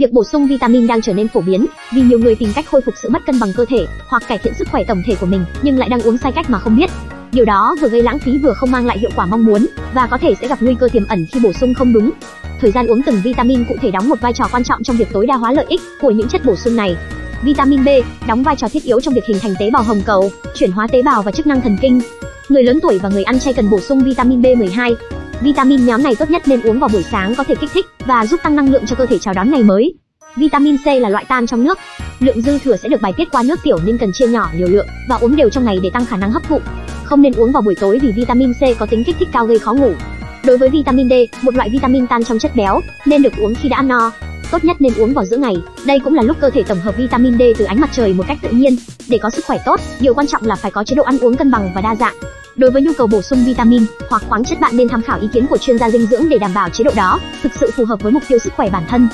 Việc bổ sung vitamin đang trở nên phổ biến vì nhiều người tìm cách khôi phục sự mất cân bằng cơ thể hoặc cải thiện sức khỏe tổng thể của mình nhưng lại đang uống sai cách mà không biết. Điều đó vừa gây lãng phí vừa không mang lại hiệu quả mong muốn và có thể sẽ gặp nguy cơ tiềm ẩn khi bổ sung không đúng. Thời gian uống từng vitamin cụ thể đóng một vai trò quan trọng trong việc tối đa hóa lợi ích của những chất bổ sung này. Vitamin B đóng vai trò thiết yếu trong việc hình thành tế bào hồng cầu, chuyển hóa tế bào và chức năng thần kinh. Người lớn tuổi và người ăn chay cần bổ sung vitamin B12. Vitamin nhóm này tốt nhất nên uống vào buổi sáng có thể kích thích và giúp tăng năng lượng cho cơ thể chào đón ngày mới. Vitamin C là loại tan trong nước. Lượng dư thừa sẽ được bài tiết qua nước tiểu nên cần chia nhỏ liều lượng và uống đều trong ngày để tăng khả năng hấp thụ. Không nên uống vào buổi tối vì vitamin C có tính kích thích cao gây khó ngủ. Đối với vitamin D, một loại vitamin tan trong chất béo, nên được uống khi đã ăn no. Tốt nhất nên uống vào giữa ngày. Đây cũng là lúc cơ thể tổng hợp vitamin D từ ánh mặt trời một cách tự nhiên. Để có sức khỏe tốt, điều quan trọng là phải có chế độ ăn uống cân bằng và đa dạng. Đối với nhu cầu bổ sung vitamin hoặc khoáng chất bạn nên tham khảo ý kiến của chuyên gia dinh dưỡng để đảm bảo chế độ đó, thực sự phù hợp với mục tiêu sức khỏe bản thân.